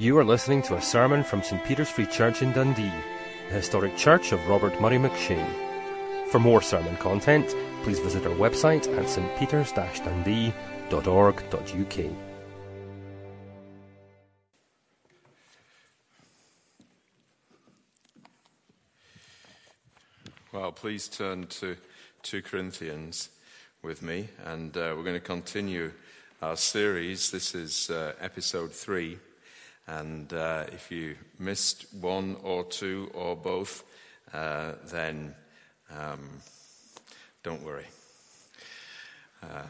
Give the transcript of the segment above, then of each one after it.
You are listening to a sermon from St Peter's Free Church in Dundee, the historic church of Robert Murray McCheyne. For more sermon content, please visit our website at stpeters-dundee.org.uk. Well, please turn to 2 Corinthians with me, and uh, we're going to continue our series. This is uh, episode 3. And uh, if you missed one or two or both, uh, then um, don't worry. Uh,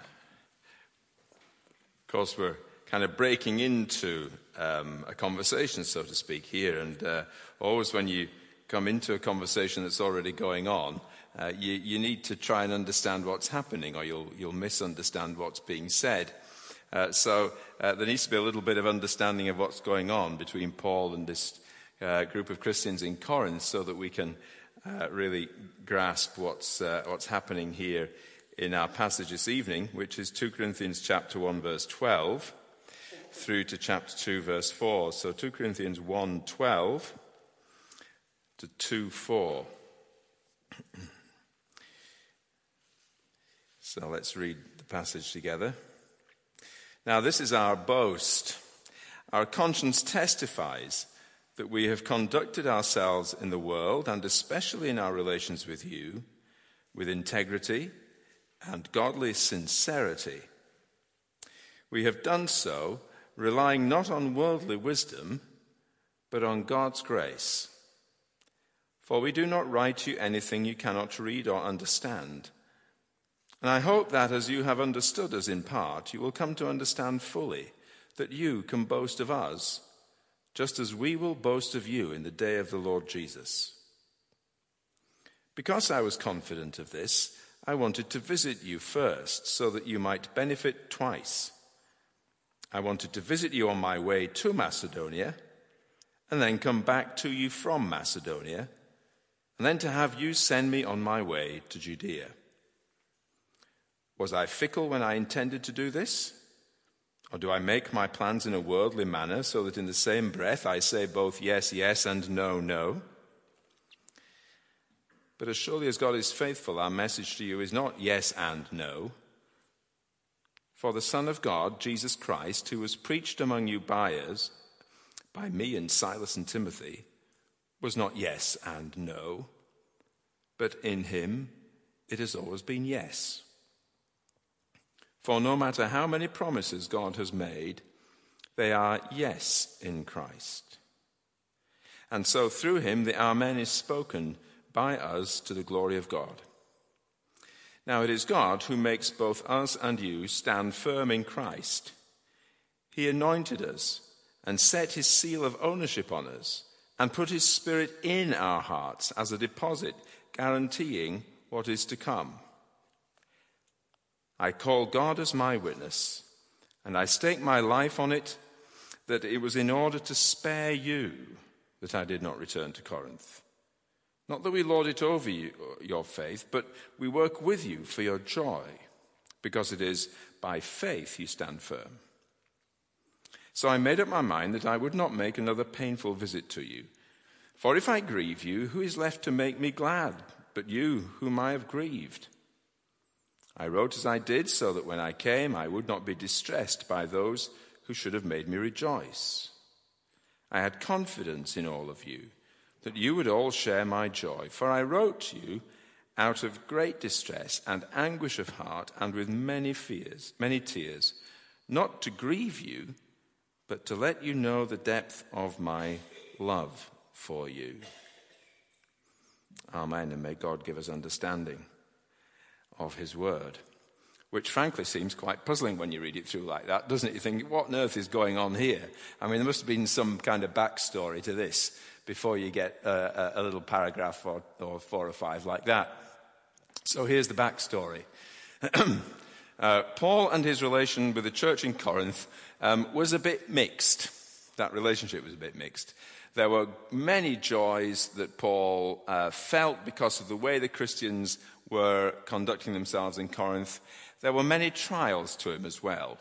of course, we're kind of breaking into um, a conversation, so to speak, here. And uh, always when you come into a conversation that's already going on, uh, you, you, need to try and understand what's happening, or you'll, you'll misunderstand what's being said. Uh, so uh, there needs to be a little bit of understanding of what's going on between Paul and this uh, group of Christians in Corinth so that we can uh, really grasp what's, uh, what's happening here in our passage this evening, which is 2 Corinthians chapter 1, verse 12, through to chapter 2, verse 4. So 2 Corinthians 1, 12 to 2, 4. so let's read the passage together. Now, this is our boast. Our conscience testifies that we have conducted ourselves in the world, and especially in our relations with you, with integrity and godly sincerity. We have done so relying not on worldly wisdom, but on God's grace. For we do not write you anything you cannot read or understand and I hope that as you have understood us in part, you will come to understand fully that you can boast of us, just as we will boast of you in the day of the Lord Jesus. Because I was confident of this, I wanted to visit you first so that you might benefit twice. I wanted to visit you on my way to Macedonia and then come back to you from Macedonia and then to have you send me on my way to Judea. Was I fickle when I intended to do this? Or do I make my plans in a worldly manner so that in the same breath I say both yes, yes, and no, no? But as surely as God is faithful, our message to you is not yes and no. For the Son of God, Jesus Christ, who was preached among you by us, by me and Silas and Timothy, was not yes and no, but in him it has always been yes. For no matter how many promises God has made, they are yes in Christ. And so through him the Amen is spoken by us to the glory of God. Now it is God who makes both us and you stand firm in Christ. He anointed us and set his seal of ownership on us and put his spirit in our hearts as a deposit guaranteeing what is to come. I call God as my witness, and I stake my life on it that it was in order to spare you that I did not return to Corinth. Not that we lord it over you, your faith, but we work with you for your joy, because it is by faith you stand firm. So I made up my mind that I would not make another painful visit to you. For if I grieve you, who is left to make me glad but you, whom I have grieved? I wrote as I did so that when I came, I would not be distressed by those who should have made me rejoice. I had confidence in all of you that you would all share my joy, for I wrote to you out of great distress and anguish of heart and with many fears, many tears, not to grieve you, but to let you know the depth of my love for you. Amen, and may God give us understanding of his word. Which frankly seems quite puzzling when you read it through like that, doesn't it? You think, what on earth is going on here? I mean, there must have been some kind of backstory to this before you get a, a little paragraph or, or, four or five like that. So here's the backstory. uh, Paul and his relation with the church in Corinth um, was a bit mixed. That relationship was a bit mixed. There were many joys that Paul uh, felt because of the way the Christians were conducting themselves in Corinth, there were many trials to him as well.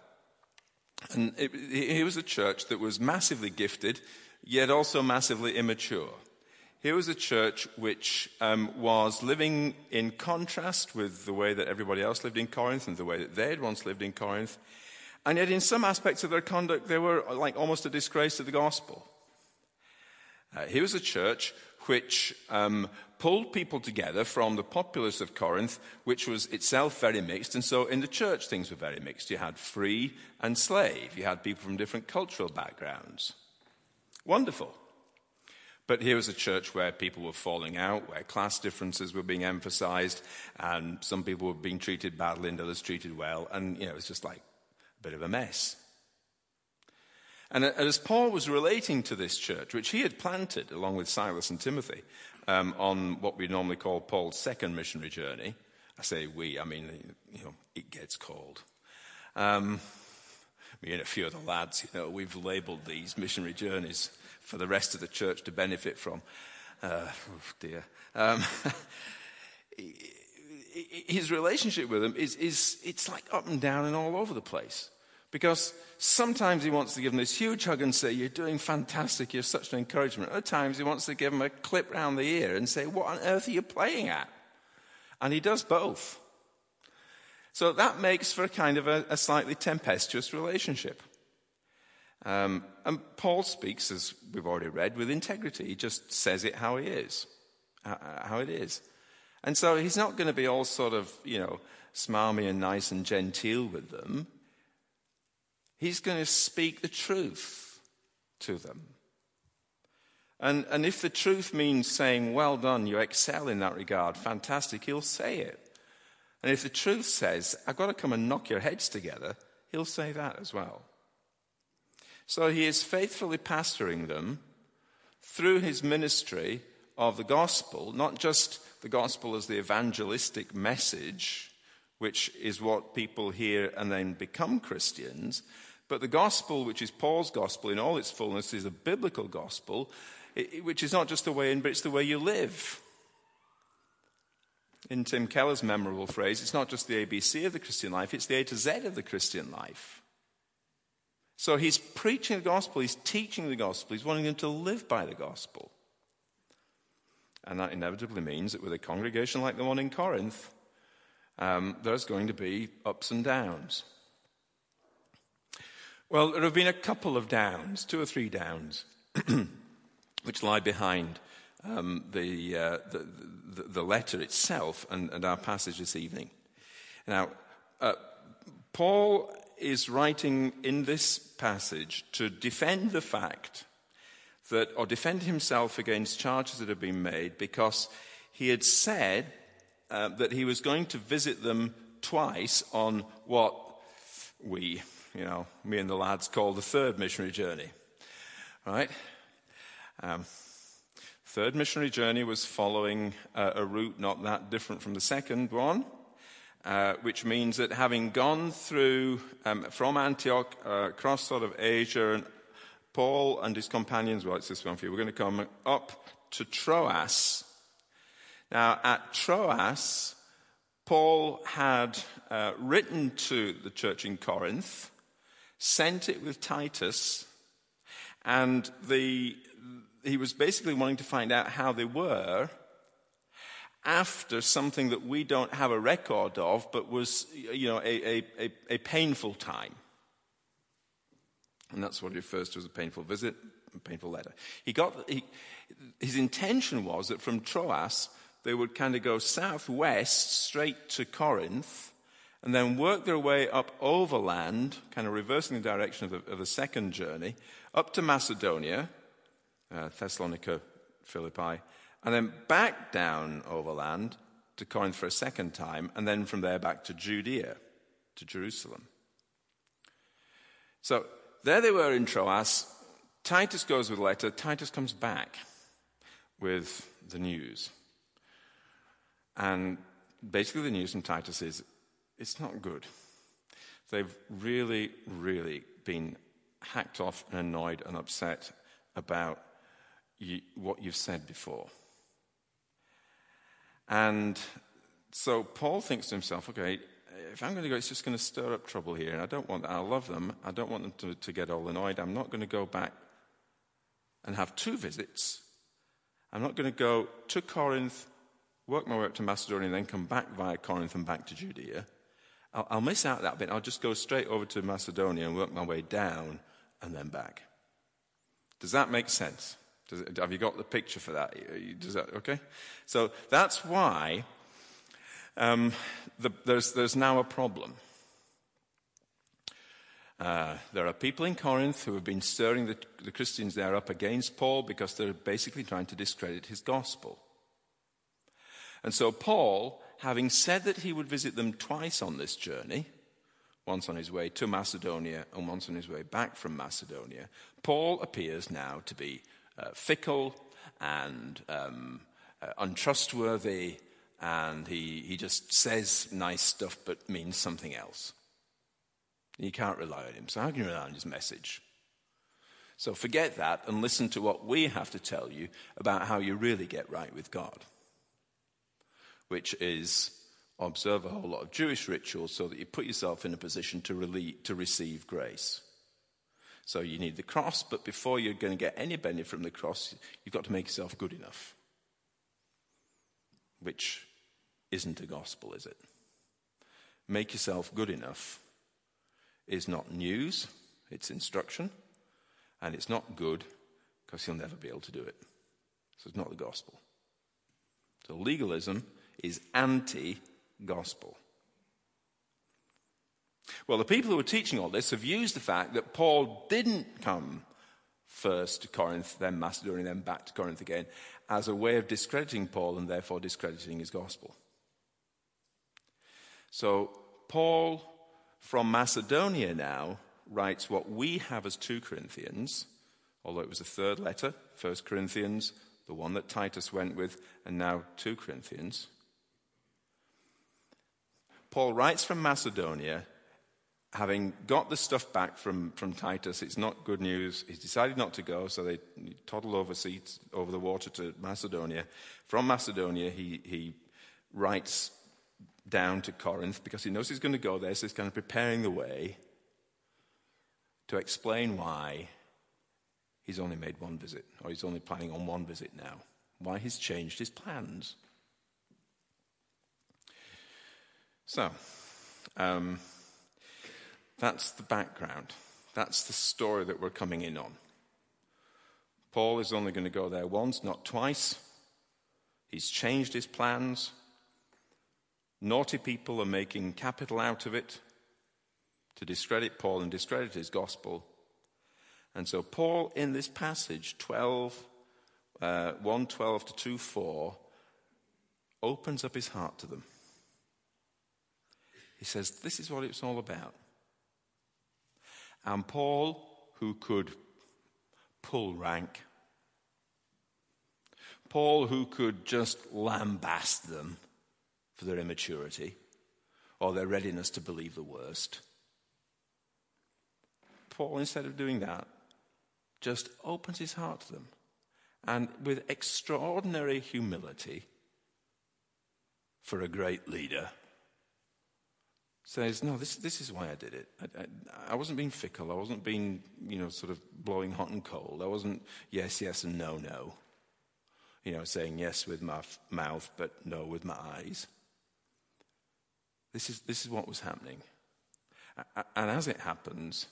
And he was a church that was massively gifted, yet also massively immature. Here was a church which um, was living in contrast with the way that everybody else lived in Corinth and the way that they had once lived in Corinth. And yet, in some aspects of their conduct, they were like almost a disgrace to the gospel. Uh, here was a church which um, pulled people together from the populace of Corinth, which was itself very mixed. And so in the church, things were very mixed. You had free and slave, you had people from different cultural backgrounds. Wonderful. But here was a church where people were falling out, where class differences were being emphasized, and some people were being treated badly and others treated well. And, you know, it was just like bit of a mess. And as Paul was relating to this church, which he had planted along with Silas and Timothy um, on what we normally call Paul's second missionary journey, I say we, I mean, you know, it gets cold. Um, me and a few of the lads, you know, we've labeled these missionary journeys for the rest of the church to benefit from. Uh, oh dear. Um, his relationship with them is, is, it's like up and down and all over the place. Because sometimes he wants to give them this huge hug and say, You're doing fantastic, you're such an encouragement. Other times he wants to give them a clip round the ear and say, What on earth are you playing at? And he does both. So that makes for a kind of a, a slightly tempestuous relationship. Um, and Paul speaks, as we've already read, with integrity. He just says it how he is, how it is. And so he's not going to be all sort of, you know, smarmy and nice and genteel with them. He's going to speak the truth to them. And, and if the truth means saying, well done, you excel in that regard, fantastic, he'll say it. And if the truth says, I've got to come and knock your heads together, he'll say that as well. So he is faithfully pastoring them through his ministry of the gospel, not just the gospel as the evangelistic message, which is what people hear and then become Christians, but the gospel, which is Paul's gospel in all its fullness, is a biblical gospel, which is not just the way in, but it's the way you live. In Tim Keller's memorable phrase, it's not just the ABC of the Christian life, it's the A to Z of the Christian life. So he's preaching the gospel, he's teaching the gospel, he's wanting them to live by the gospel. And that inevitably means that with a congregation like the one in Corinth, um, there's going to be ups and downs. Well, there have been a couple of downs, two or three downs, which lie behind um, the, uh, the, the, the, letter itself and, and, our passage this evening. Now, uh, Paul is writing in this passage to defend the fact that, or defend himself against charges that have been made because he had said uh, that he was going to visit them twice on what we you know, me and the lads call the third missionary journey. Right? Um, third missionary journey was following uh, a route not that different from the second one, uh, which means that having gone through um, from Antioch uh, across sort of Asia, and Paul and his companions, it's this one for you, we're going to come up to Troas. Now, at Troas, Paul had uh, written to the church in Corinth sent it with Titus, and the, he was basically wanting to find out how they were after something that we don't have a record of, but was, you know, a, a, a, painful time. And that's what he refers to as a painful visit, a painful letter. He got, he, his intention was that from Troas, they would kind of go southwest straight to Corinth and then work their way up overland, kind of reversing the direction of the, of the second journey, up to Macedonia, uh, Thessalonica, Philippi, and then back down overland to Corinth for a second time, and then from there back to Judea, to Jerusalem. So there they were in Troas. Titus goes with a letter. Titus comes back with the news. And basically, the news from Titus is it's not good. They've really, really been hacked off and annoyed and upset about you, what you've said before. And so Paul thinks to himself, okay, if I'm going to go, it's just going to stir up trouble here. And I don't want that. I love them. I don't want them to, to get all annoyed. I'm not going to go back and have two visits. I'm not going to go to Corinth, work my way up to Macedonia, and then come back via Corinth and back to Judea. I'll, I'll miss out that bit. I'll just go straight over to Macedonia and work my way down and then back. Does that make sense? It, have you got the picture for that? Does that okay? So that's why um, the, there's, there's now a problem. Uh, there are people in Corinth who have been stirring the, the Christians there up against Paul because they're basically trying to discredit his gospel. And so Paul, having said that he would visit them twice on this journey, once on his way to Macedonia and once on his way back from Macedonia, Paul appears now to be uh, fickle and um, uh, untrustworthy, and he, he just says nice stuff but means something else. You can't rely on him. So, how can you rely on his message? So, forget that and listen to what we have to tell you about how you really get right with God, which is observe a whole lot of Jewish rituals so that you put yourself in a position to, relieve, to receive grace. So you need the cross, but before you're going to get any benefit from the cross, you've got to make yourself good enough. Which isn't a gospel, is it? Make yourself good enough is not news, it's instruction, and it's not good because you'll never be able to do it. So it's not the gospel. So legalism is anti gospel. Well, the people who are teaching all this have used the fact that Paul didn't come first to Corinth, then Macedonia, then back to Corinth again, as a way of discrediting Paul and therefore discrediting his gospel. So, Paul from Macedonia now writes what we have as 2 Corinthians, although it was a third letter, 1 Corinthians, the one that Titus went with, and now 2 Corinthians. Paul writes from Macedonia, having got the stuff back from, from Titus. It's not good news. He's decided not to go, so they toddle over, overseas over the water to Macedonia. From Macedonia, he, he writes down to Corinth because he knows he's going to go there, so he's kind of preparing the way to explain why he's only made one visit, or he's only planning on one visit now, why he's changed his plans. So, um, that's the background. That's the story that we're coming in on. Paul is only going to go there once, not twice. He's changed his plans. Naughty people are making capital out of it to discredit Paul and discredit his gospel. And so, Paul, in this passage, 12, uh, 112 to 2 4, opens up his heart to them. He says, This is what it's all about. And Paul, who could pull rank, Paul, who could just lambast them for their immaturity or their readiness to believe the worst. Paul, instead of doing that, just opens his heart to them and with extraordinary humility for a great leader says, No, this, this is why I did it. I, I, I, wasn't being fickle. I wasn't being, you know, sort of blowing hot and cold. I wasn't yes, yes, and no, no. You know, saying yes with my f- mouth, but no with my eyes. This is, this is what was happening. And as it happens,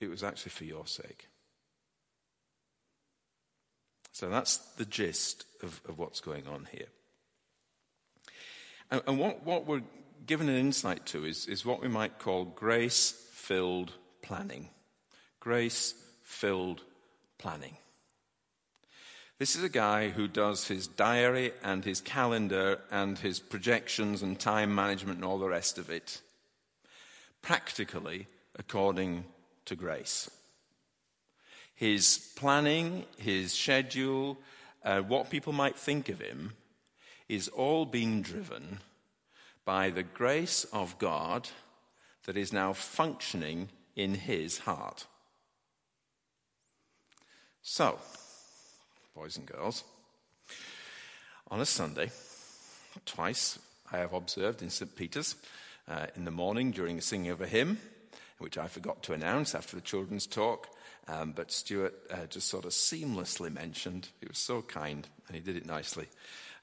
it was actually for your sake. So that's the gist of, of what's going on here. And, and what, what we're given an insight to is, is what we might call grace filled planning. Grace filled planning. This is a guy who does his diary and his calendar and his projections and time management and all the rest of it practically according to grace. His planning, his schedule, uh, what people might think of him is all being driven by the grace of God that is now functioning in his heart. So, boys and girls, on a Sunday, twice I have observed in St. Peter's, uh, in the morning during the singing of a hymn, which I forgot to announce after the children's talk. Um, but Stuart uh, just sort of seamlessly mentioned. He was so kind, and he did it nicely.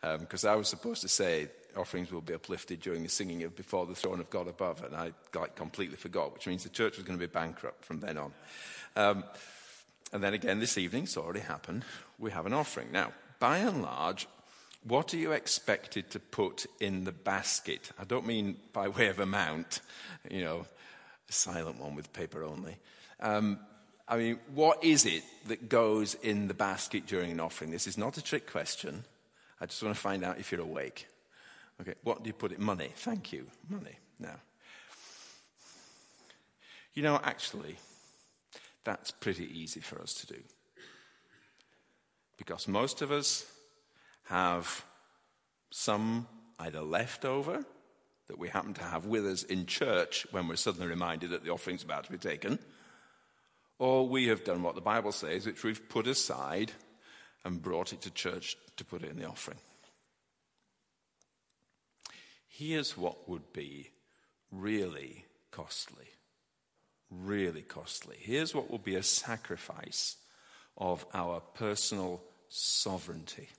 Because um, I was supposed to say offerings will be uplifted during the singing of Before the Throne of God Above, and I like, completely forgot, which means the church was going to be bankrupt from then on. Um, and then again this evening, it's already happened, we have an offering. Now, by and large, what are you expected to put in the basket? I don't mean by way of amount, you know, a silent one with paper only. Um, I mean, what is it that goes in the basket during an offering? This is not a trick question. I just want to find out if you're awake. Okay, what do you put in? Money. Thank you. Money. Now, you know, actually, that's pretty easy for us to do. Because most of us have some either leftover that we happen to have with us in church when we're suddenly reminded that the offering's about to be taken or we have done what the Bible says, which we've put aside and brought it to church to put it in the offering. Here's what would be really costly. Really costly. Here's what will be a sacrifice of our personal sovereignty.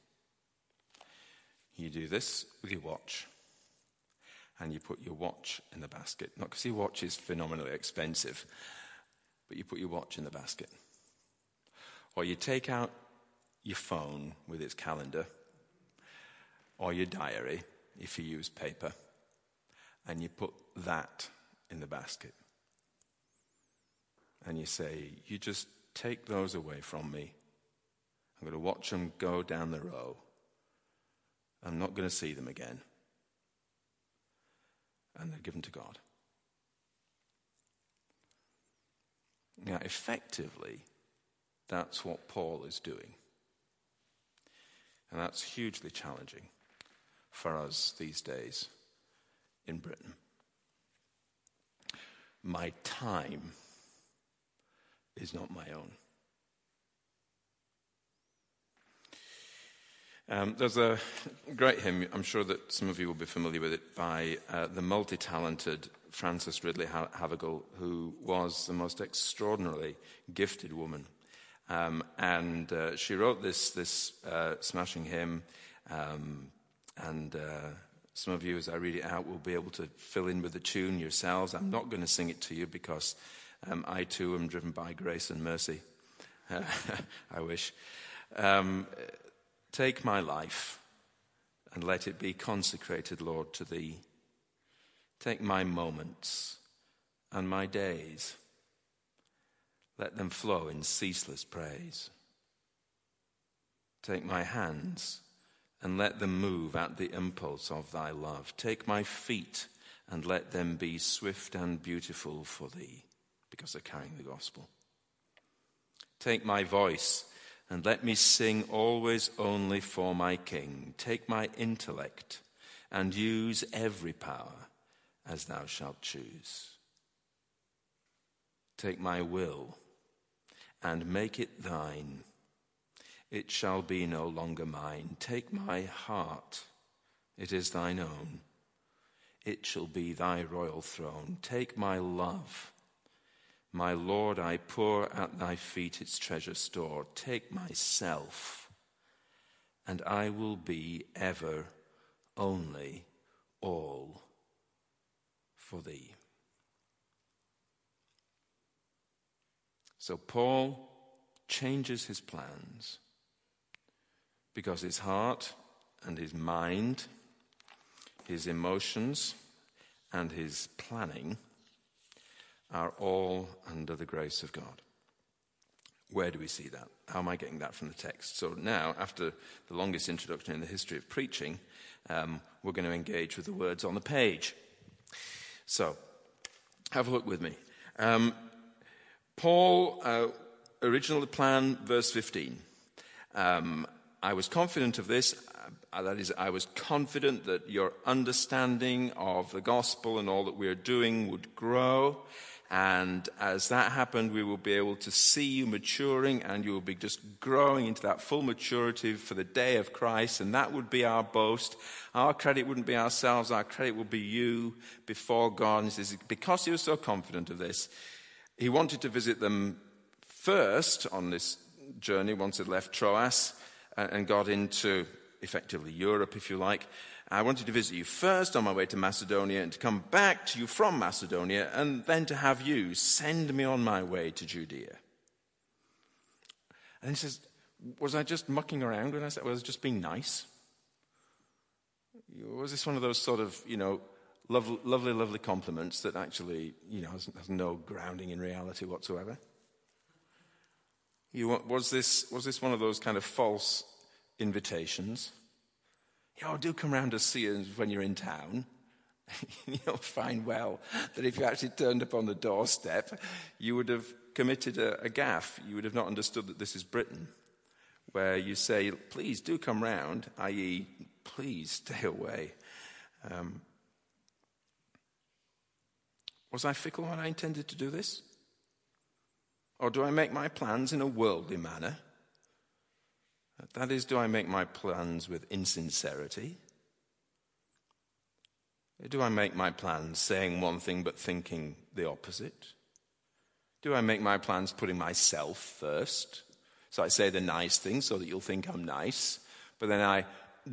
You do this with your watch, and you put your watch in the basket. Not because your watch is phenomenally expensive, but you put your watch in the basket. Or you take out your phone with its calendar, or your diary, if you use paper, and you put that in the basket. And you say, You just take those away from me. I'm going to watch them go down the row. I'm not going to see them again. And they're given to God. Now, effectively, that's what Paul is doing. And that's hugely challenging for us these days in Britain. My time is not my own. Um, there's a great hymn, I'm sure that some of you will be familiar with it, by uh, the multi talented Frances Ridley Havergal, who was the most extraordinarily gifted woman. Um, and uh, she wrote this, this uh, smashing hymn, um, and uh, some of you, as I read it out, will be able to fill in with the tune yourselves. I'm not going to sing it to you because um, I too am driven by grace and mercy. I wish. Um, take my life and let it be consecrated, Lord, to thee. Take my moments and my days. Let them flow in ceaseless praise. Take my hands and let them move at the impulse of thy love. Take my feet and let them be swift and beautiful for thee because they're carrying the gospel. Take my voice and let me sing always only for my King. Take my intellect and use every power as thou shalt choose. Take my will and make it thine. It shall be no longer mine. Take my heart, it is thine own. It shall be thy royal throne. Take my love. My Lord, I pour at thy feet its treasure store. Take myself, and I will be ever only all for thee. So Paul changes his plans because his heart and his mind, his emotions, and his planning are all under the grace of God. Where do we see that? How am I getting that from the text? So now, after the longest introduction in the history of preaching, um, we're going to engage with the words on the page. So, have a look with me. Um, Paul uh, originally planned verse 15. Um, I was confident of this. Uh, that is, I was confident that your understanding of the gospel and all that we are doing would grow, And as that happened, we will be able to see you maturing and you will be just growing into that full maturity for the day of Christ. And that would be our boast. Our credit wouldn't be ourselves, our credit would be you before God. And he says, because he was so confident of this, he wanted to visit them first on this journey once he'd left Troas uh, and got into effectively Europe, if you like. I wanted to visit you first on my way to Macedonia and to come back to you from Macedonia and then to have you send me on my way to Judea. And he says, Was I just mucking around when I said, was I just being nice? Was this one of those sort of, you know, lovely, lovely, lovely compliments that actually, you know, has, has no grounding in reality whatsoever? You, was, this, was this one of those kind of false invitations? Oh, do come round to see us when you're in town. You'll find well that if you actually turned up on the doorstep, you would have committed a, a gaffe. You would have not understood that this is Britain, where you say, please do come round, i.e., please stay away. Um, was I fickle when I intended to do this? Or do I make my plans in a worldly manner? That is, do I make my plans with insincerity? Do I make my plans saying one thing but thinking the opposite? Do I make my plans putting myself first? So I say the nice thing so that you'll think I'm nice, but then I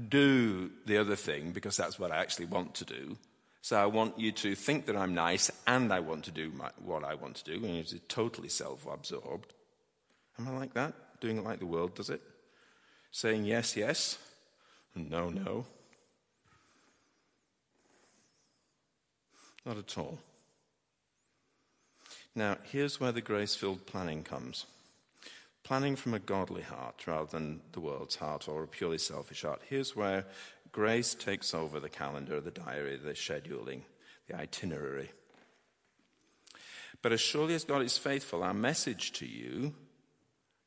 do the other thing because that's what I actually want to do. So I want you to think that I'm nice and I want to do my, what I want to do, and it's totally self absorbed. Am I like that? Doing it like the world does it? Saying yes, yes, no, no. Not at all. Now, here's where the grace filled planning comes planning from a godly heart rather than the world's heart or a purely selfish heart. Here's where grace takes over the calendar, the diary, the scheduling, the itinerary. But as surely as God is faithful, our message to you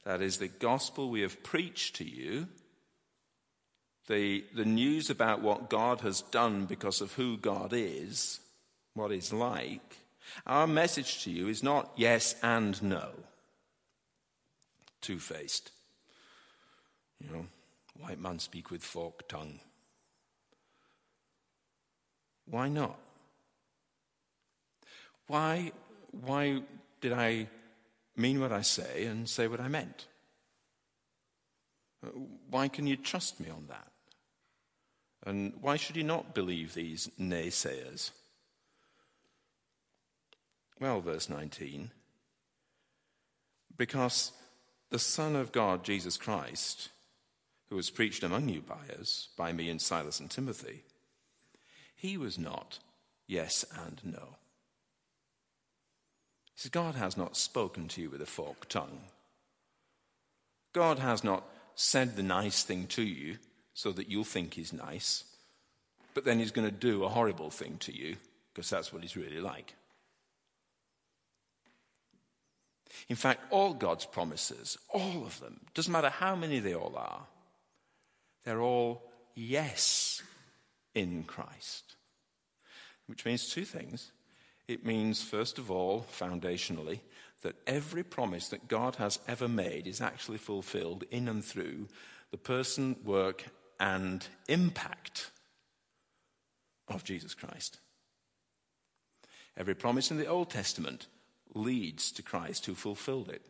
that is the gospel we have preached to you, the, the news about what God has done because of who God is, what He's like. Our message to you is not yes and no. Two faced. You know, white man speak with forked tongue. Why not? Why, why did I mean what I say and say what I meant? Uh, why can you trust me on that? And why should you not believe these naysayers? Well, verse 19. Because the Son of God, Jesus Christ, who was preached among you by us, by me and Silas and Timothy, he was not yes and no. Says, God has not spoken to you with a forked tongue. God has not said the nice thing to you so that you'll think he's nice, but then he's going to do a horrible thing to you because that's what he's really like. In fact, all God's promises, all of them, doesn't matter how many they all are, they're all yes in Christ. Which means two things. It means, first of all, foundationally, that every promise that God has ever made is actually fulfilled in and through the person, work, and impact of Jesus Christ. Every promise in the Old Testament leads to Christ who fulfilled it.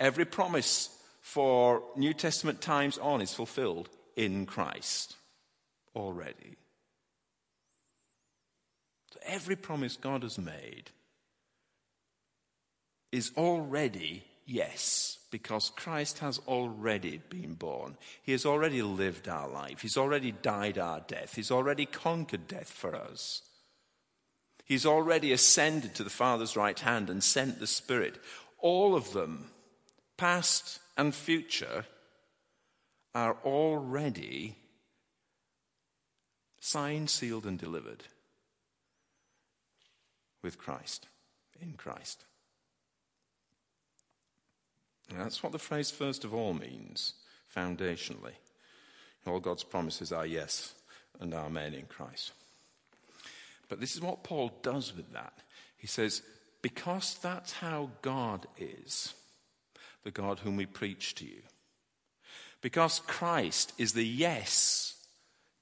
Every promise for New Testament times on is fulfilled in Christ already every promise God has made is already yes, because Christ has already been born. He has already lived our life. He's already died our death. He's already conquered death for us. He's already ascended to the Father's right hand and sent the Spirit. All of them, past and future, are already signed, sealed, and delivered with Christ, in Christ. And that's what the phrase first of all means, foundationally. All God's promises are yes and amen in Christ. But this is what Paul does with that. He says, because that's how God is, the God whom we preach to you. Because Christ is the yes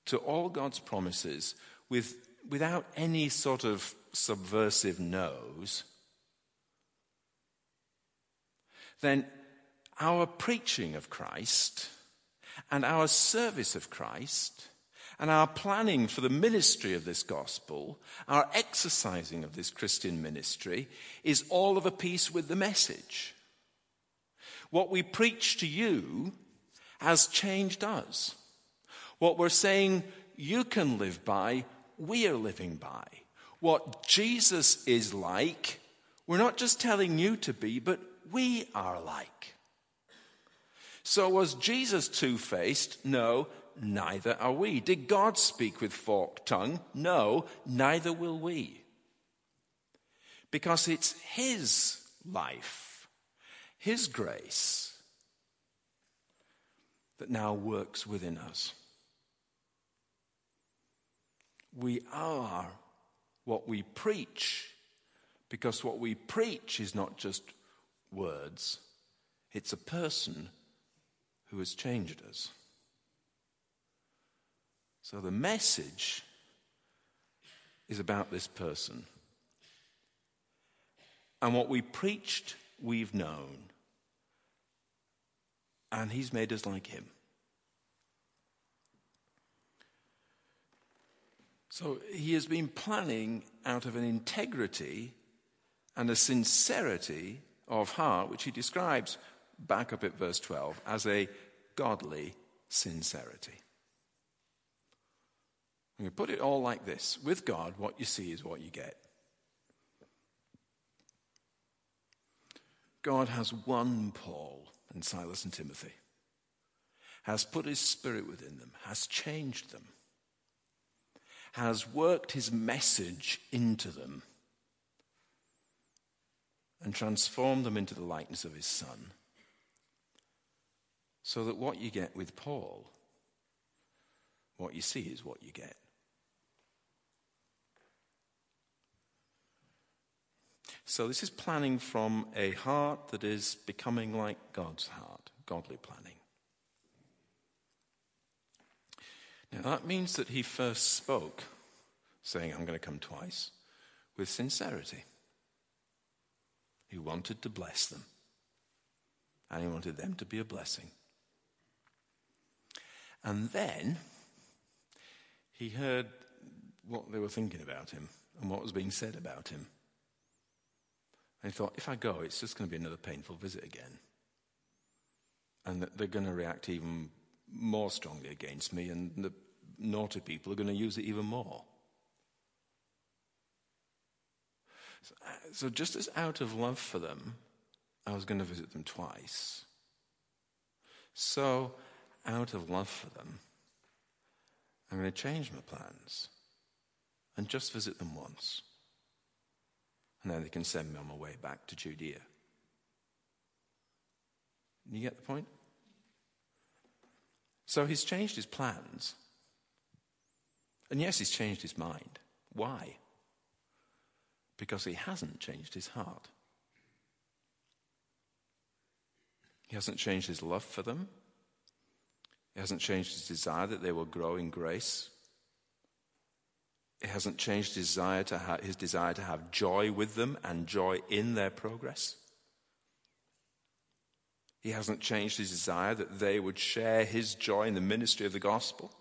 to all God's promises with, without any sort of subversive no's, then our preaching of Christ and our service of Christ and our planning for the ministry of this gospel, our exercising of this Christian ministry, is all of a piece with the message. What we preach to you has changed us. What we're saying you can live by, we are living by. What Jesus is like, we're not just telling you to be, but we are like. So was Jesus two faced? No, neither are we. Did God speak with forked tongue? No, neither will we. Because it's His life, His grace that now works within us. We are what we preach because what we preach is not just words, it's a person who has changed us. So the message is about this person. And what we preached, we've known. And he's made us like him. So he has been planning out of an integrity and a sincerity of heart, which he describes back up at verse 12 as a godly sincerity. When you put it all like this with God, what you see is what you get. God has won Paul and Silas and Timothy, has put his spirit within them, has changed them, has worked his message into them, and transformed them into the likeness of his son. So that what you get with Paul, what you see is what you get. So, this is planning from a heart that is becoming like God's heart, godly planning. Now, that means that he first spoke, saying, I'm going to come twice, with sincerity. He wanted to bless them, and he wanted them to be a blessing. And then he heard what they were thinking about him and what was being said about him. And he thought, if I go, it's just going to be another painful visit again. And that they're going to react even more strongly against me, and the naughty people are going to use it even more. So, just as out of love for them, I was going to visit them twice. So, out of love for them, I'm going to change my plans and just visit them once and then they can send me on my way back to Judea. You get the point? So he's changed his plans. And yes, he's changed his mind. Why? Because he hasn't changed his heart. He hasn't changed his love for them. He hasn't changed his desire that they will grow in grace He hasn't changed his desire, to have, his desire to have joy with them and joy in their progress. He hasn't changed his desire that they would share his joy in the ministry of the gospel.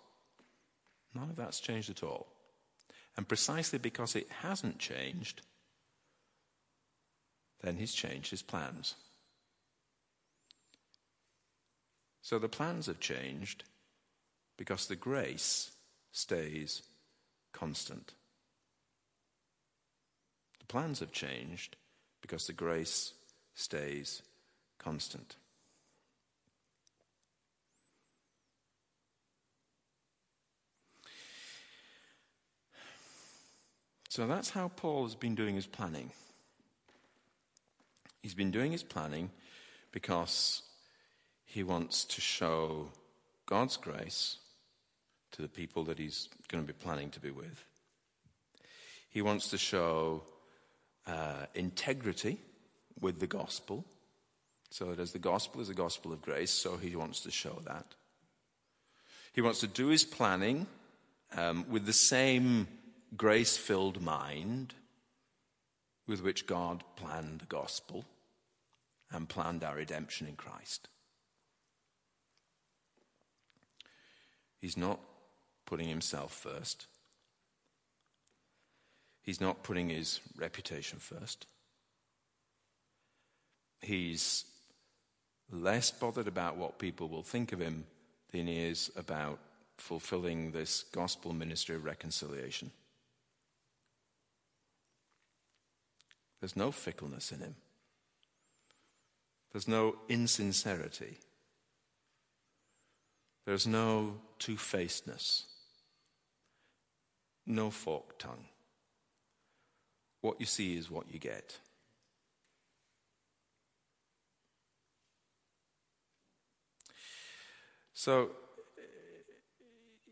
None of that's changed at all. And precisely because it hasn't changed, then he's changed his plans. So the plans have changed because the grace stays constant. The plans have changed because the grace stays constant. So that's how Paul has been doing his planning. He's been doing his planning because he wants to show God's grace to the people that he's going to be planning to be with. He wants to show uh, integrity with the gospel. So that as the gospel is a gospel of grace, so he wants to show that. He wants to do his planning um, with the same grace filled mind with which God planned the gospel and planned our redemption in Christ. He's not putting himself first. He's not putting his reputation first. He's less bothered about what people will think of him than he is about fulfilling this gospel ministry of reconciliation. There's no fickleness in him. There's no insincerity. There's no two facedness. No forked tongue. What you see is what you get. So,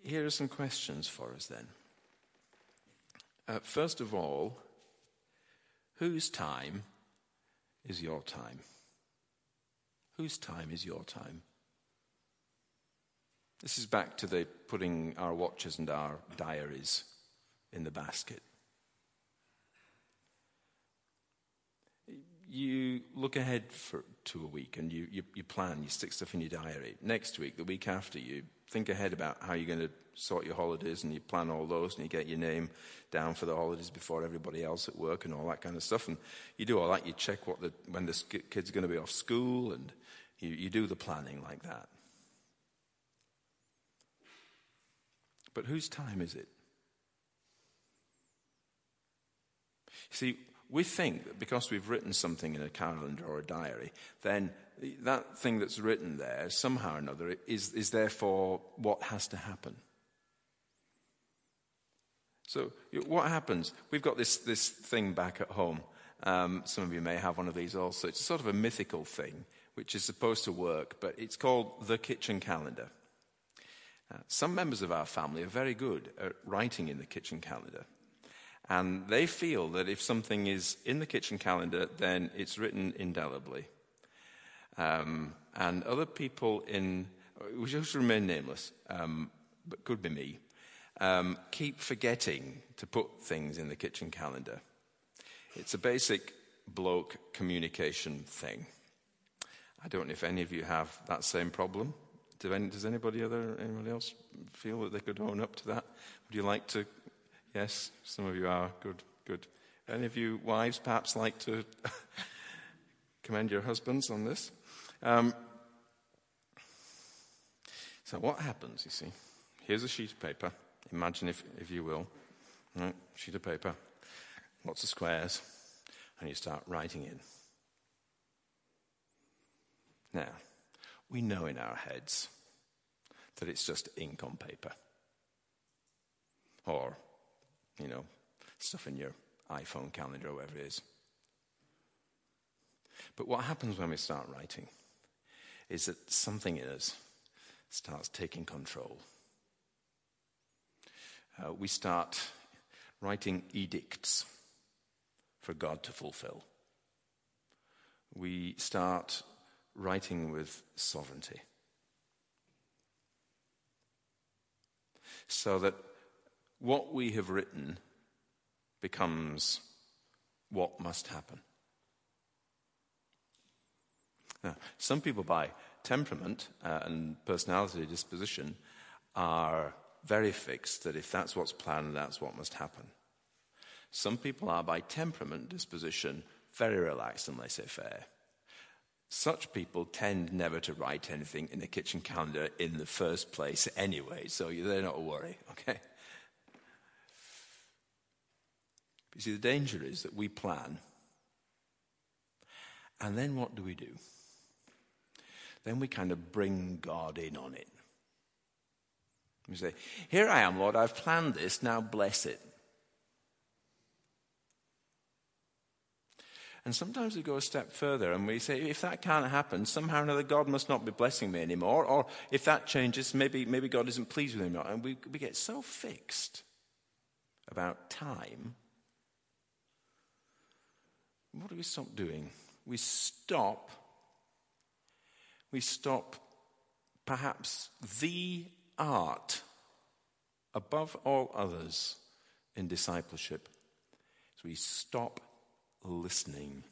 here are some questions for us then. Uh, first of all, whose time is your time? Whose time is your time? This is back to the putting our watches and our diaries in the basket. You look ahead for, to a week and you, you, you plan, you stick stuff in your diary. Next week, the week after, you think ahead about how you're going to sort your holidays and you plan all those and you get your name down for the holidays before everybody else at work and all that kind of stuff. And you do all that. You check what the, when the kids going to be off school and you, you do the planning like that. But whose time is it? See, we think that because we've written something in a calendar or a diary, then that thing that's written there, somehow or another, is, is therefore what has to happen. So, what happens? We've got this, this thing back at home. Um, some of you may have one of these also. It's sort of a mythical thing which is supposed to work, but it's called the kitchen calendar. Uh, some members of our family are very good at writing in the kitchen calendar. And they feel that if something is in the kitchen calendar, then it's written indelibly. Um, and other people in, we just remain nameless, um, but could be me, um, keep forgetting to put things in the kitchen calendar. It's a basic bloke communication thing. I don't know if any of you have that same problem. Does anybody other anybody else feel that they could own up to that? Would you like to? Yes, some of you are good. Good. Any of you wives perhaps like to commend your husbands on this? Um, so what happens? You see, here's a sheet of paper. Imagine if, if you will, sheet of paper, lots of squares, and you start writing in. Now, we know in our heads that it's just ink on paper. Or, you know, stuff in your iPhone calendar or whatever it is. But what happens when we start writing is that something in us starts taking control. Uh, we start writing edicts for God to fulfill. We start writing with sovereignty. So that what we have written becomes what must happen. Now, some people, by temperament uh, and personality disposition, are very fixed that if that's what's planned, that's what must happen. Some people are, by temperament disposition, very relaxed and laissez faire. Such people tend never to write anything in the kitchen calendar in the first place anyway, so they're not a worry, okay? You see, the danger is that we plan, and then what do we do? Then we kind of bring God in on it. We say, Here I am, Lord, I've planned this, now bless it. And sometimes we go a step further and we say, if that can't happen, somehow or another God must not be blessing me anymore. Or if that changes, maybe, maybe God isn't pleased with me. And we, we get so fixed about time what do we stop doing? We stop, we stop perhaps the art above all others in discipleship. So we stop listening.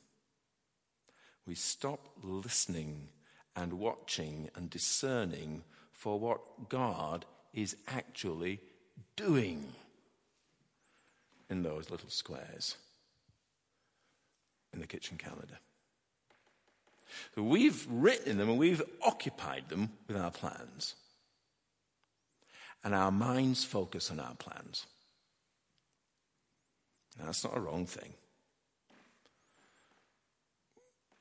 We stop listening and watching and discerning for what God is actually doing in those little squares in the kitchen calendar. So we've written them and we've occupied them with our plans. And our minds focus on our plans. Now, that's not a wrong thing.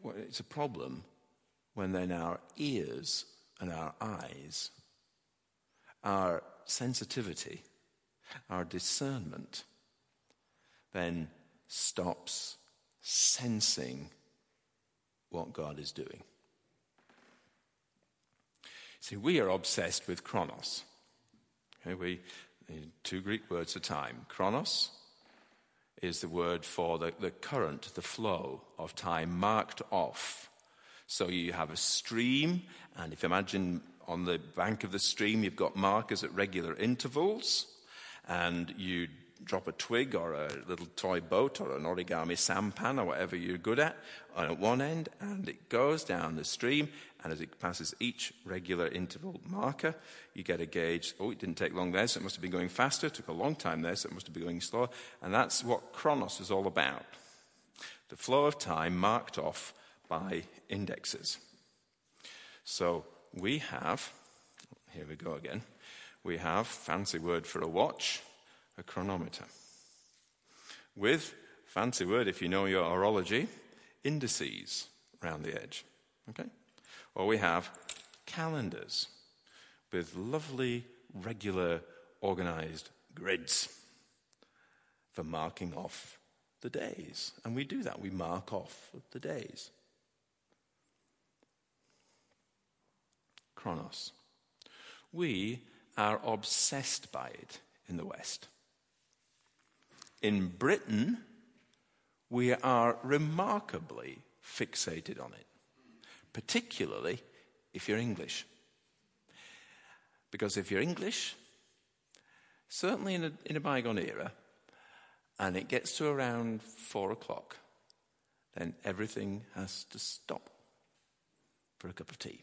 Well, it's a problem when then our ears and our eyes, our sensitivity, our discernment, then stops sensing what God is doing. See, we are obsessed with chronos. We eh, two Greek words for time. Chronos is the word for the, the current, the flow of time marked off. So you have a stream, and if you imagine on the bank of the stream, you've got markers at regular intervals, and you drop a twig or a little toy boat or an origami sampan or whatever you're good at on one end, and it goes down the stream. And as it passes each regular interval marker, you get a gauge. Oh, it didn't take long there, so it must have been going faster. It took a long time there, so it must have been going slower. And that's what Chronos is all about the flow of time marked off by indexes. So we have, here we go again, we have, fancy word for a watch, a chronometer. With, fancy word if you know your horology, indices around the edge. Okay? Or we have calendars with lovely, regular, organized grids for marking off the days. And we do that, we mark off the days. Chronos. We are obsessed by it in the West. In Britain, we are remarkably fixated on it, particularly if you're English. Because if you're English, certainly in a, in a bygone era, and it gets to around four o'clock, then everything has to stop for a cup of tea.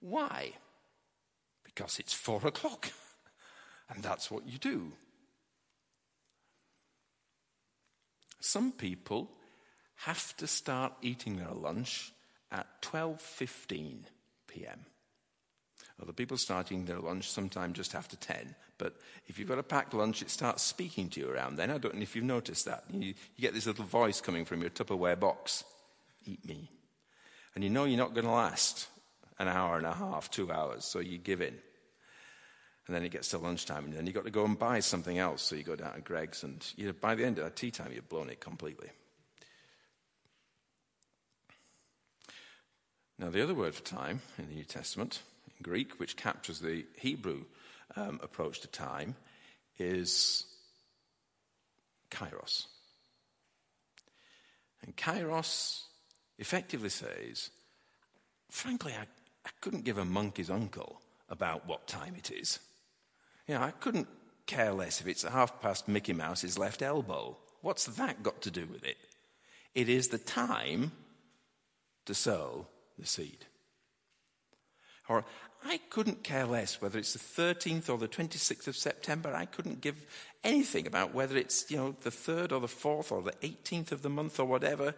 Why? Because it's four o'clock, and that's what you do. Some people have to start eating their lunch at 12:15 p.m. Other people start eating their lunch sometime just after 10. But if you've got a packed lunch, it starts speaking to you around then. I don't know if you've noticed that. You, you get this little voice coming from your Tupperware box Eat me. And you know you're not going to last an hour and a half, two hours, so you give in. And then it gets to lunchtime, and then you've got to go and buy something else. So you go down to Greggs, and you know, by the end of that tea time, you've blown it completely. Now, the other word for time in the New Testament, in Greek, which captures the Hebrew um, approach to time, is kairos. And kairos effectively says, frankly, I, I couldn't give a monkey's uncle about what time it is. You know, I couldn't care less if it's half past Mickey Mouse's left elbow. What's that got to do with it? It is the time to sow the seed. Or I couldn't care less whether it's the 13th or the 26th of September. I couldn't give anything about whether it's, you know, the 3rd or the 4th or the 18th of the month or whatever.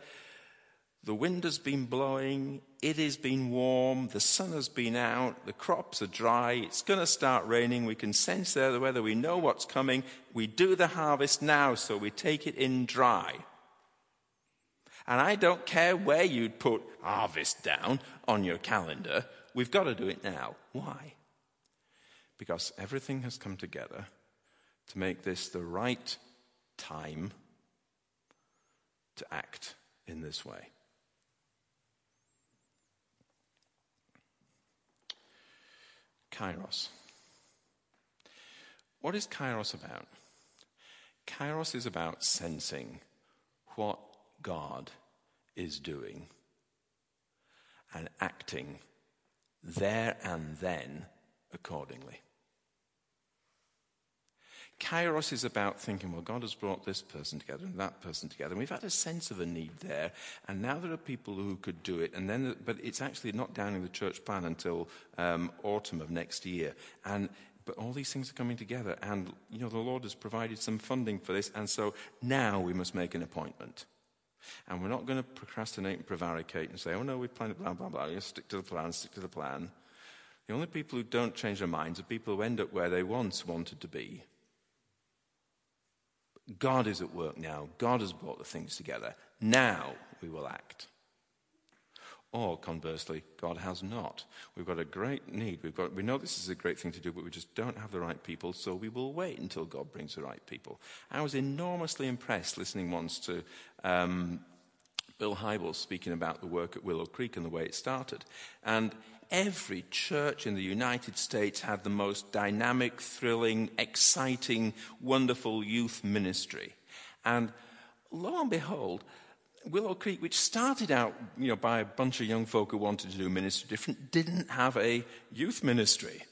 The wind has been blowing, it has been warm, the sun has been out, the crops are dry, it's going to start raining, we can sense there the weather, we know what's coming. We do the harvest now, so we take it in dry. And I don't care where you'd put harvest down on your calendar, we've got to do it now. Why? Because everything has come together to make this the right time to act in this way. Kairos. What is Kairos about? Kairos is about sensing what God is doing and acting there and then accordingly. Kairos is about thinking, well, God has brought this person together and that person together. And we've had a sense of a need there. And now there are people who could do it. And then, but it's actually not down in the church plan until um, autumn of next year. And but all these things are coming together. And, you know, the Lord has provided some funding for this. And so now we must make an appointment. And we're not going to procrastinate and prevaricate and say, oh no, we've planned it blah, blah, blah. You stick to the plan, stick to the plan. The only people who don't change their minds are people who end up where they once wanted to be. God is at work now. God has brought the things together. Now we will act. Or conversely, God has not. We've got a great need. We've got, we know this is a great thing to do, but we just don't have the right people, so we will wait until God brings the right people. I was enormously impressed listening once to um, Bill Hybels speaking about the work at Willow Creek and the way it started. And every church in the United States had the most dynamic, thrilling, exciting, wonderful youth ministry. And lo and behold, Willow Creek, which started out you know, by a bunch of young folk who wanted to do ministry different, didn't have a youth ministry.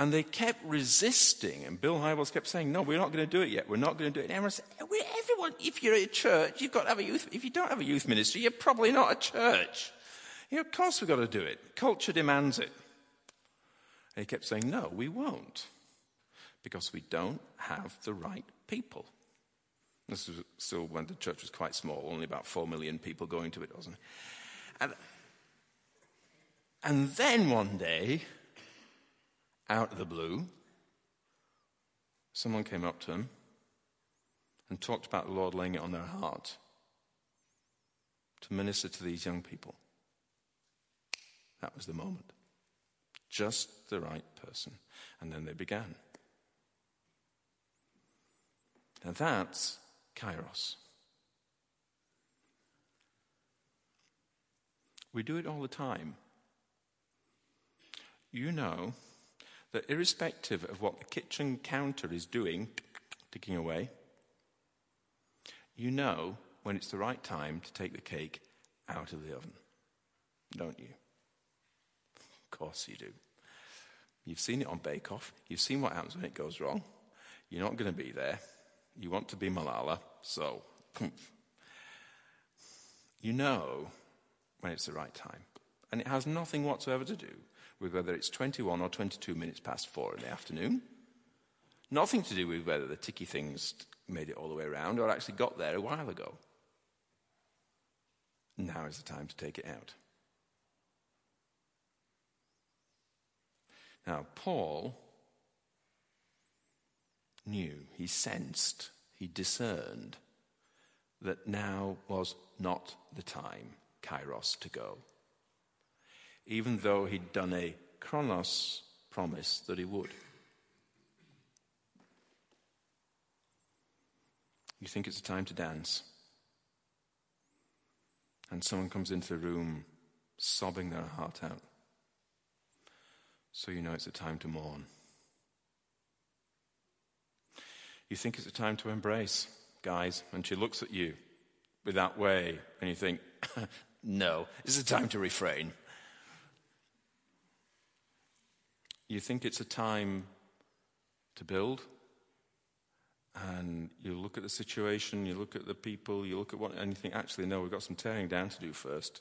And they kept resisting, and Bill Hybels kept saying, No, we're not going to do it yet. We're not going to do it. And everyone said, Everyone, if you're a church, you've got to have a youth. If you don't have a youth ministry, you're probably not a church. Know, of course we've got to do it. Culture demands it. And he kept saying, No, we won't. Because we don't have the right people. This was still when the church was quite small, only about four million people going to it, wasn't it? And then one day, out of the blue, someone came up to him and talked about the Lord laying it on their heart to minister to these young people. That was the moment. Just the right person. And then they began. Now that's kairos. We do it all the time. You know that irrespective of what the kitchen counter is doing, ticking away, you know when it's the right time to take the cake out of the oven, don't you? Of course you do. You've seen it on Bake Off. You've seen what happens when it goes wrong. You're not going to be there. You want to be Malala, so you know when it's the right time. And it has nothing whatsoever to do with whether it's 21 or 22 minutes past four in the afternoon. Nothing to do with whether the ticky things made it all the way around or actually got there a while ago. Now is the time to take it out. Now, Paul knew, he sensed, he discerned that now was not the time, kairos, to go. Even though he'd done a Chronos promise that he would. You think it's a time to dance. And someone comes into the room sobbing their heart out. So you know it's a time to mourn. You think it's a time to embrace, guys, and she looks at you with that way, and you think, no, it's a time to refrain. You think it's a time to build, and you look at the situation, you look at the people, you look at what, and you think, actually, no, we've got some tearing down to do first.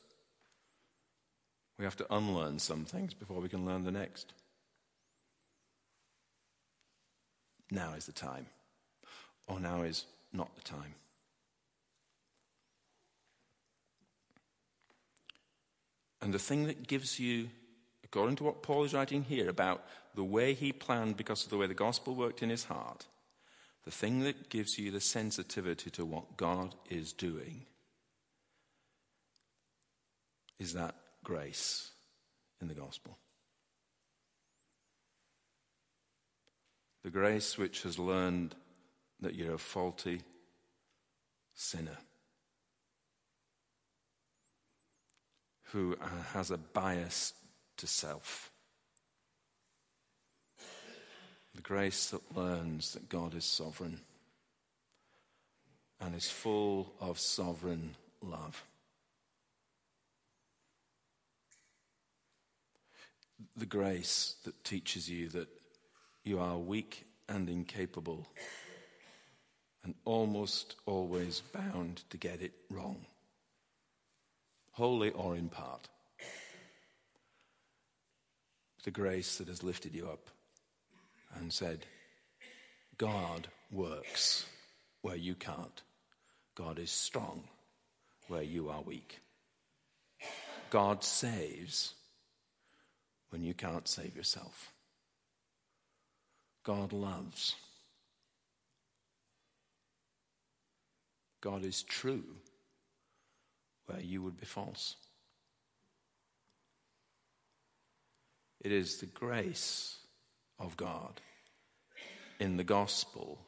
We have to unlearn some things before we can learn the next. Now is the time or now is not the time. And the thing that gives you, according to what Paul is writing here about the way he planned because of the way the gospel worked in his heart, the thing that gives you the sensitivity to what God is doing is that grace in the gospel. The grace which has learned that you're a faulty sinner who uh, has a bias to self. The grace that learns that God is sovereign and is full of sovereign love. The grace that teaches you that you are weak and incapable and almost always bound to get it wrong, wholly or in part. The grace that has lifted you up and said, God works where you can't. God is strong where you are weak. God saves when you can't save yourself. God loves. God is true where you would be false. It is the grace of God in the gospel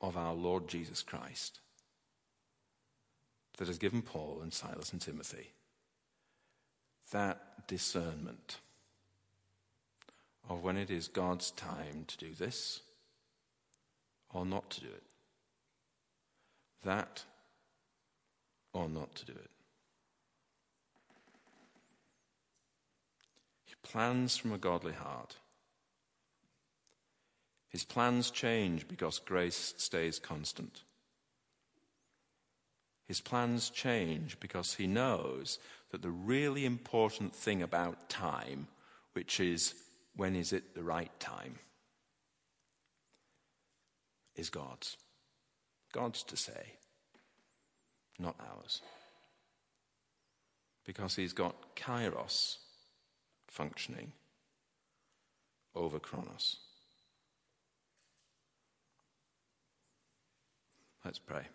of our Lord Jesus Christ that has given Paul and Silas and Timothy that discernment of when it is God's time to do this or not to do it. That or not to do it. He plans from a godly heart. His plans change because grace stays constant. His plans change because he knows that the really important thing about time, which is when is it the right time, is God's. God's to say, not ours. Because he's got kairos functioning over chronos. Let's pray.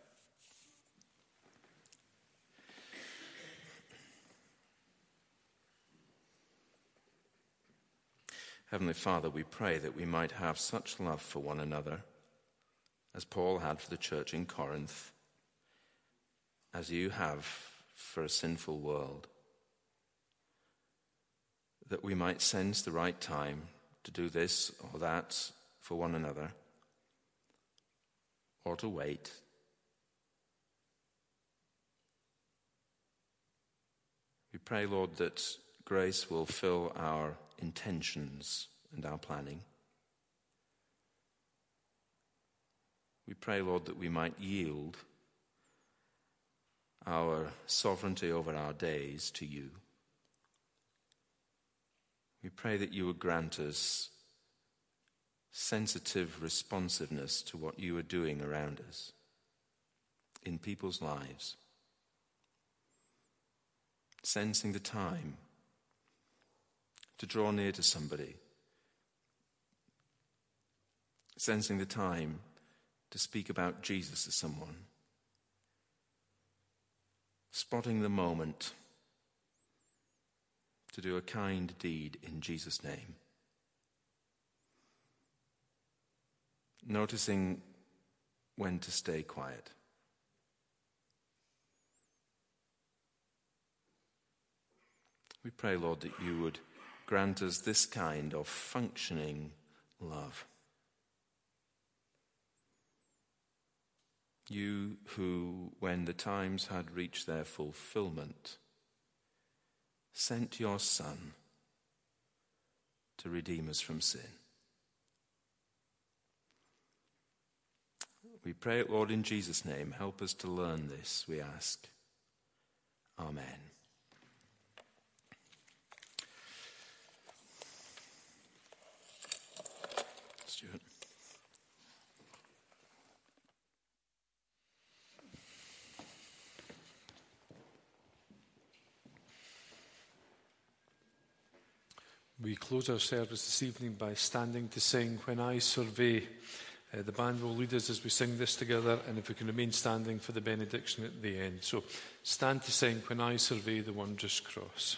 Heavenly Father, we pray that we might have such love for one another as Paul had for the church in Corinth, as you have for a sinful world, that we might sense the right time to do this or that for one another, or to wait. We pray, Lord, that grace will fill our intentions and our planning. We pray, Lord, that we might yield our sovereignty over our days to you. We pray that you would grant us sensitive responsiveness to what you are doing around us in people's lives, sensing the time to draw near to somebody, sensing the time to speak about Jesus to someone, spotting the moment to do a kind deed in Jesus' name, noticing when to stay quiet. We pray, Lord, that you would grant us this kind of functioning love. You who, when the times had reached their fulfillment, sent your Son to redeem us from sin. We pray Lord, in Jesus' name. Help us to learn this, we ask. Amen. We close our service this evening by standing to sing When I Survey. Uh, the band will lead us as we sing this together, and if we can remain standing for the benediction at the end. So stand to sing When I Survey the Wondrous Cross.